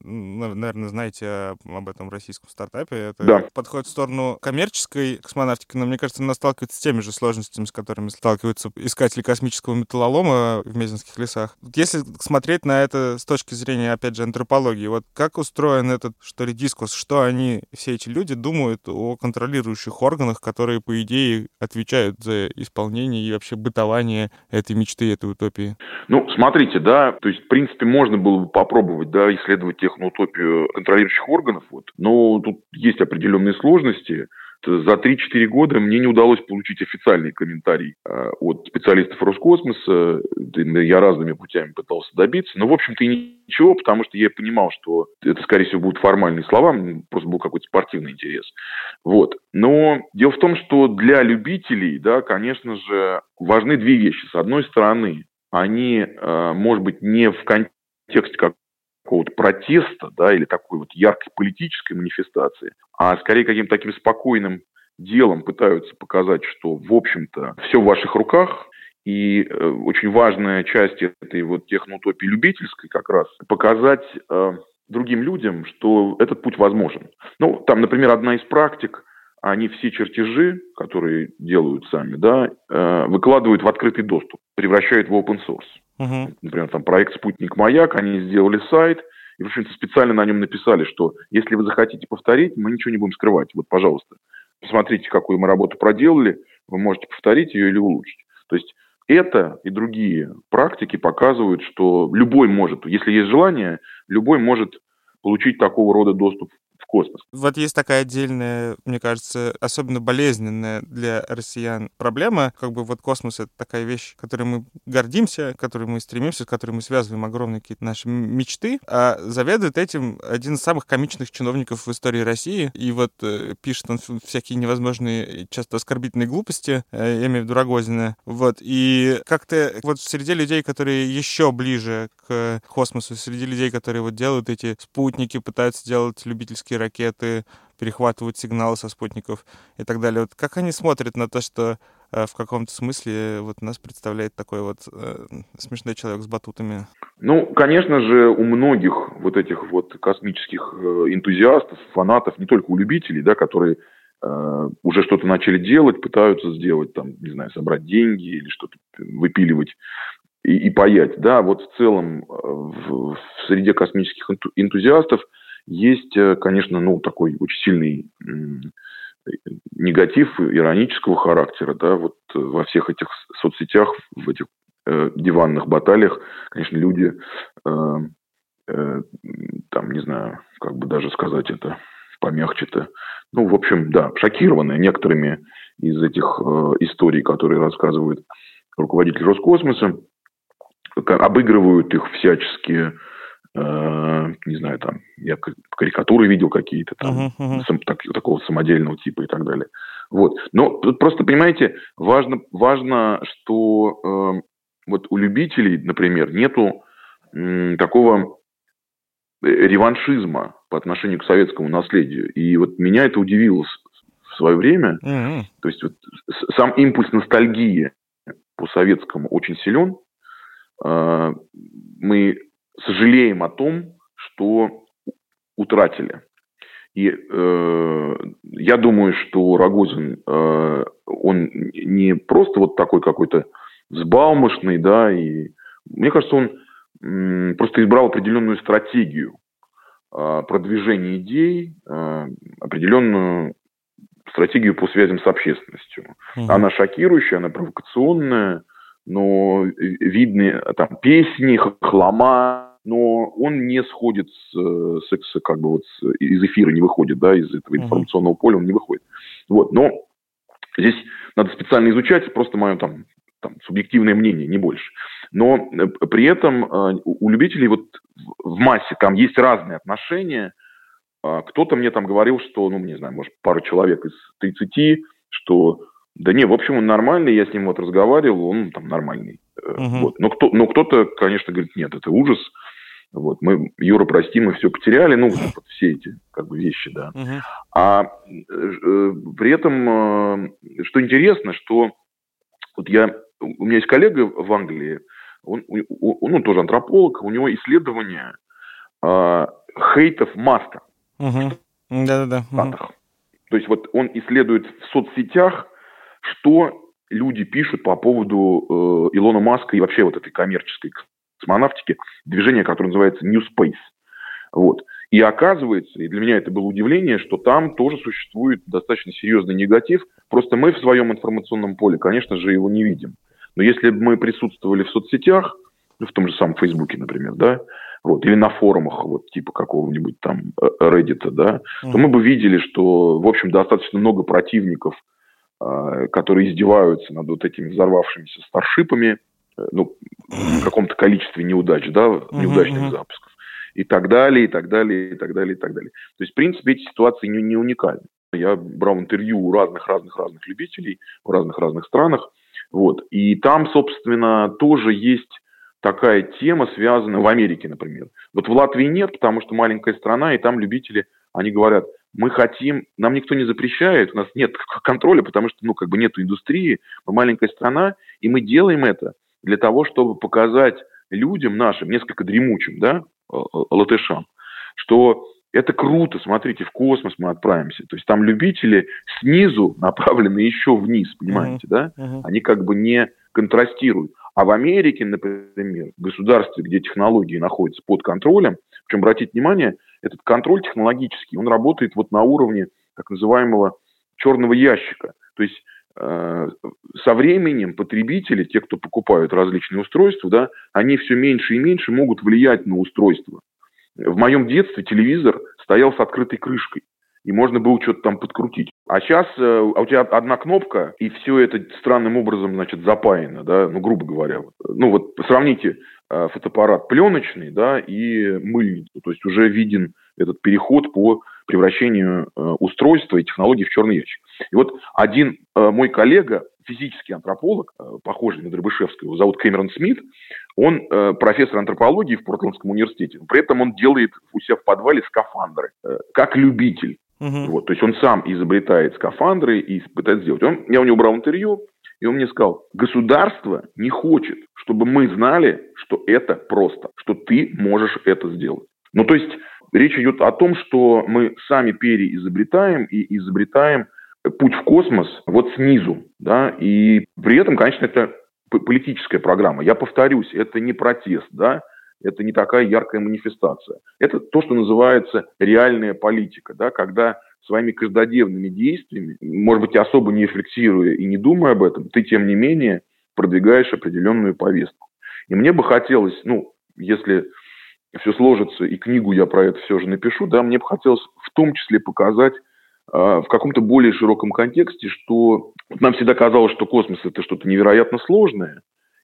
[SPEAKER 1] наверное, знаете об этом российском стартапе. Это
[SPEAKER 4] да.
[SPEAKER 1] подходит в сторону коммерческой космонавтики, но мне кажется, она сталкивается с теми же сложностями, с которыми сталкиваются искатели космического металлолома в Мезенских лесах. Если смотреть на это с точки зрения, опять же, антропологии, вот как устроен этот, что ли, дискус, что они, все эти люди, думают о контролирующих органах, органах, которые, по идее, отвечают за исполнение и вообще бытование этой мечты, этой утопии?
[SPEAKER 4] Ну, смотрите, да, то есть, в принципе, можно было бы попробовать, да, исследовать техноутопию контролирующих органов, вот, но тут есть определенные сложности, за 3-4 года мне не удалось получить официальный комментарий э, от специалистов Роскосмоса. Я разными путями пытался добиться. Но, в общем-то, и ничего, потому что я понимал, что это, скорее всего, будут формальные слова, просто был какой-то спортивный интерес. Вот. Но дело в том, что для любителей, да, конечно же, важны две вещи. С одной стороны, они, э, может быть, не в контексте как какого-то протеста, да, или такой вот яркой политической манифестации, а скорее каким-то таким спокойным делом пытаются показать, что, в общем-то, все в ваших руках, и э, очень важная часть этой вот техноутопии любительской как раз показать э, другим людям, что этот путь возможен. Ну, там, например, одна из практик, они все чертежи, которые делают сами, да, э, выкладывают в открытый доступ, превращают в open source. Угу. Например, там проект «Спутник Маяк», они сделали сайт, и, в общем-то, специально на нем написали, что если вы захотите повторить, мы ничего не будем скрывать. Вот, пожалуйста, посмотрите, какую мы работу проделали, вы можете повторить ее или улучшить. То есть это и другие практики показывают, что любой может, если есть желание, любой может получить такого рода доступ космос.
[SPEAKER 1] Вот есть такая отдельная, мне кажется, особенно болезненная для россиян проблема. Как бы вот космос — это такая вещь, которой мы гордимся, которой мы стремимся, с которой мы связываем огромные какие-то наши мечты. А заведует этим один из самых комичных чиновников в истории России. И вот э, пишет он всякие невозможные, часто оскорбительные глупости, э, я имею в виду Рогозина. Вот. И как-то вот среди людей, которые еще ближе к космосу, среди людей, которые вот делают эти спутники, пытаются делать любительские ракеты, перехватывают сигналы со спутников и так далее. Вот как они смотрят на то, что э, в каком-то смысле вот нас представляет такой вот э, смешной человек с батутами?
[SPEAKER 4] Ну, конечно же, у многих вот этих вот космических э, энтузиастов, фанатов, не только у любителей, да, которые э, уже что-то начали делать, пытаются сделать, там, не знаю, собрать деньги или что-то выпиливать и, и паять. Да, вот в целом в, в среде космических энтузиастов – есть, э, конечно, ну, такой очень сильный негатив иронического характера, да, вот э, во всех этих соцсетях, в этих э, диванных баталиях, конечно, люди, э, э, там, не знаю, как бы даже сказать это помягче-то, ну, в общем, да, шокированы некоторыми из этих э, историй, которые рассказывают руководитель Роскосмоса, обыгрывают их всячески, Э, не знаю, там, я карикатуры видел какие-то там, uh-huh, uh-huh. Сам, так, такого самодельного типа и так далее. Вот. Но тут просто, понимаете, важно, важно что э, вот у любителей, например, нету э, такого реваншизма по отношению к советскому наследию. И вот меня это удивило в свое время. Uh-huh. То есть вот сам импульс ностальгии по советскому очень силен. Э, мы сожалеем о том, что утратили. И э, я думаю, что Рогозин, э, он не просто вот такой какой-то взбалмошный, да, и мне кажется, он э, просто избрал определенную стратегию э, продвижения идей, э, определенную стратегию по связям с общественностью. Mm-hmm. Она шокирующая, она провокационная, но видны там песни, хлама, но он не сходит с, с как бы вот с, из эфира не выходит, да, из этого информационного поля он не выходит. Вот, но здесь надо специально изучать, просто мое там, там субъективное мнение, не больше. Но э, при этом э, у любителей вот в массе там есть разные отношения А кто-то мне там говорил, что, ну, не знаю, может, пару человек из 30, что да не, в общем, он нормальный, я с ним вот разговаривал, он там нормальный. Uh-huh. Вот. Но, кто, но кто-то, конечно, говорит, нет, это ужас. Вот, мы, Юра, прости, мы все потеряли, ну, [LAUGHS] вот все эти как бы вещи, да. Uh-huh. А э, при этом, э, что интересно, что вот я, у меня есть коллега в Англии, он, он, он тоже антрополог, у него исследование э, хейтов маска.
[SPEAKER 1] Uh-huh. Да-да-да. Uh-huh.
[SPEAKER 4] То есть вот он исследует в соцсетях что люди пишут по поводу э, Илона Маска и вообще вот этой коммерческой космонавтики, движение, которое называется New Space. Вот. И оказывается, и для меня это было удивление, что там тоже существует достаточно серьезный негатив. Просто мы в своем информационном поле, конечно же, его не видим. Но если бы мы присутствовали в соцсетях, ну, в том же самом Фейсбуке, например, да, вот, или на форумах, вот, типа какого-нибудь там э, Reddit, да, mm. то мы бы видели, что, в общем, достаточно много противников а, которые издеваются над вот этими взорвавшимися старшипами, э, ну, в каком-то количестве неудач, да, неудачных uh-huh. запусков, и так далее, и так далее, и так далее, и так далее. То есть, в принципе, эти ситуации не, не уникальны. Я брал интервью у разных-разных-разных любителей в разных-разных странах, вот, и там, собственно, тоже есть такая тема, связанная в Америке, например. Вот в Латвии нет, потому что маленькая страна, и там любители, они говорят – мы хотим, нам никто не запрещает, у нас нет контроля, потому что, ну, как бы нет индустрии, мы маленькая страна, и мы делаем это для того, чтобы показать людям нашим, несколько дремучим, да, латышам, что это круто, смотрите, в космос мы отправимся. То есть там любители снизу [LAUGHS] направлены еще вниз, понимаете, uh-huh. да? Uh-huh. Они как бы не контрастируют. А в Америке, например, в государстве, где технологии находятся под контролем, причем обратите внимание, этот контроль технологический, он работает вот на уровне так называемого черного ящика. То есть э, со временем потребители, те, кто покупают различные устройства, да, они все меньше и меньше могут влиять на устройство. В моем детстве телевизор стоял с открытой крышкой и можно было что-то там подкрутить. А сейчас э, а у тебя одна кнопка, и все это странным образом, значит, запаяно, да, ну, грубо говоря. Ну, вот сравните э, фотоаппарат пленочный, да, и мыльницу, то есть уже виден этот переход по превращению э, устройства и технологий в черный ящик. И вот один э, мой коллега, физический антрополог, э, похожий на Дробышевского, его зовут Кэмерон Смит, он профессор антропологии в Портландском университете. При этом он делает у себя в подвале скафандры, как любитель. Угу. Вот, то есть он сам изобретает скафандры и пытается сделать. Он, я у него брал интервью, и он мне сказал, государство не хочет, чтобы мы знали, что это просто, что ты можешь это сделать. Ну, то есть речь идет о том, что мы сами переизобретаем и изобретаем путь в космос вот снизу, да, и при этом, конечно, это политическая программа. Я повторюсь, это не протест, да, это не такая яркая манифестация. Это то, что называется реальная политика, да, когда своими каждодневными действиями, может быть, особо не рефлексируя и не думая об этом, ты, тем не менее, продвигаешь определенную повестку. И мне бы хотелось, ну, если все сложится, и книгу я про это все же напишу, да, мне бы хотелось в том числе показать э, в каком-то более широком контексте, что нам всегда казалось, что космос это что-то невероятно сложное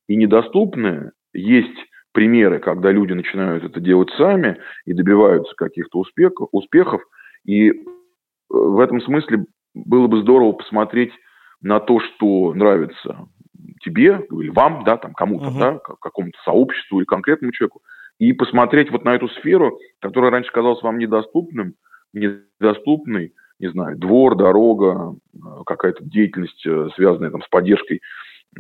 [SPEAKER 4] и недоступное. Есть примеры, когда люди начинают это делать сами и добиваются каких-то успехов, успехов. И э, в этом смысле было бы здорово посмотреть на то, что нравится тебе или вам, да, там кому-то, uh-huh. да, какому-то сообществу или конкретному человеку, и посмотреть вот на эту сферу, которая раньше казалась вам недоступным, недоступной, не знаю, двор, дорога, э, какая-то деятельность, э, связанная там с поддержкой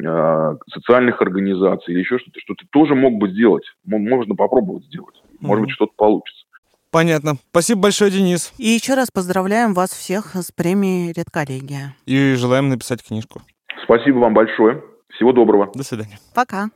[SPEAKER 4] Э, социальных организаций или еще что-то, что ты тоже мог бы сделать. Можно попробовать сделать. Может быть, что-то получится.
[SPEAKER 1] Понятно. Спасибо большое, Денис.
[SPEAKER 2] И еще раз поздравляем вас всех с премией «Редколлегия».
[SPEAKER 1] И желаем написать книжку.
[SPEAKER 4] Спасибо вам большое. Всего доброго.
[SPEAKER 1] До свидания.
[SPEAKER 2] Пока.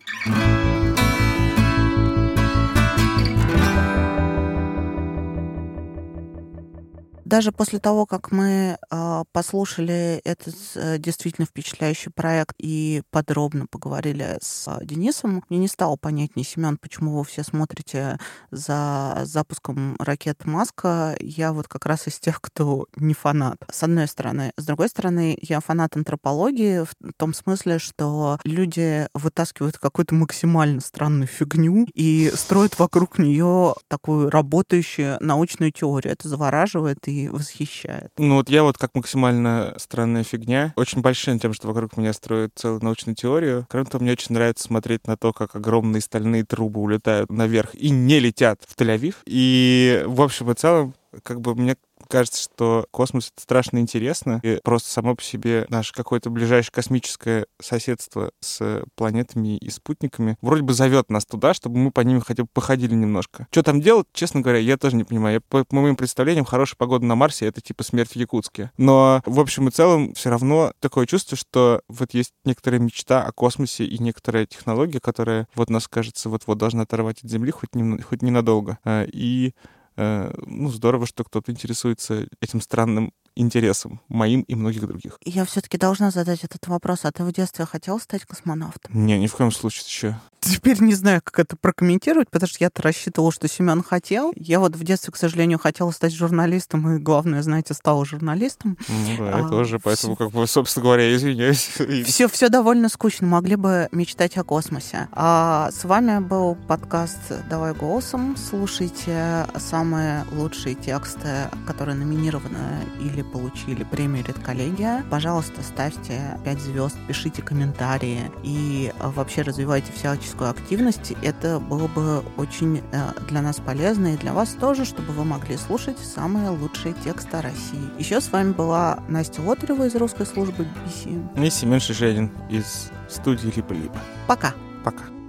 [SPEAKER 2] Даже после того, как мы э, послушали этот э, действительно впечатляющий проект и подробно поговорили с э, Денисом, мне не стало понятнее, Семен, почему вы все смотрите за запуском ракет Маска. Я вот как раз из тех, кто не фанат, с одной стороны. С другой стороны, я фанат антропологии в том смысле, что люди вытаскивают какую-то максимально странную фигню и строят вокруг нее такую работающую научную теорию. Это завораживает и восхищает.
[SPEAKER 1] Ну вот я вот как максимально странная фигня, очень большим тем, что вокруг меня строят целую научную теорию. Кроме того, мне очень нравится смотреть на то, как огромные стальные трубы улетают наверх и не летят в Тель-Авив. И в общем и целом как бы мне кажется, что космос — это страшно интересно, и просто само по себе наше какое-то ближайшее космическое соседство с планетами и спутниками вроде бы зовет нас туда, чтобы мы по ним хотя бы походили немножко. Что там делать, честно говоря, я тоже не понимаю. Я, по, моим представлениям, хорошая погода на Марсе — это типа смерть в Якутске. Но в общем и целом все равно такое чувство, что вот есть некоторая мечта о космосе и некоторая технология, которая вот нас, кажется, вот-вот должна оторвать от Земли хоть, не, хоть ненадолго. А, и Э, ну, здорово, что кто-то интересуется этим странным интересам моим и многих других.
[SPEAKER 2] Я все-таки должна задать этот вопрос. А ты в детстве хотел стать космонавтом?
[SPEAKER 1] Не, ни в коем случае еще.
[SPEAKER 2] Теперь не знаю, как это прокомментировать, потому что я-то рассчитывала, что Семен хотел. Я вот в детстве, к сожалению, хотела стать журналистом, и главное, знаете, стала журналистом.
[SPEAKER 1] Ну да, я а, тоже, поэтому, как бы, собственно говоря, извиняюсь. [LAUGHS]
[SPEAKER 2] Все, все довольно скучно, могли бы мечтать о космосе. А с вами был подкаст «Давай голосом». Слушайте самые лучшие тексты, которые номинированы или или получили премию «Редколлегия», пожалуйста, ставьте 5 звезд, пишите комментарии и э, вообще развивайте всяческую активность. Это было бы очень э, для нас полезно и для вас тоже, чтобы вы могли слушать самые лучшие тексты о России. Еще с вами была Настя Лотарева из русской службы BBC.
[SPEAKER 1] И Семен Шишенин из студии Липа-Липа.
[SPEAKER 2] Пока.
[SPEAKER 1] Пока.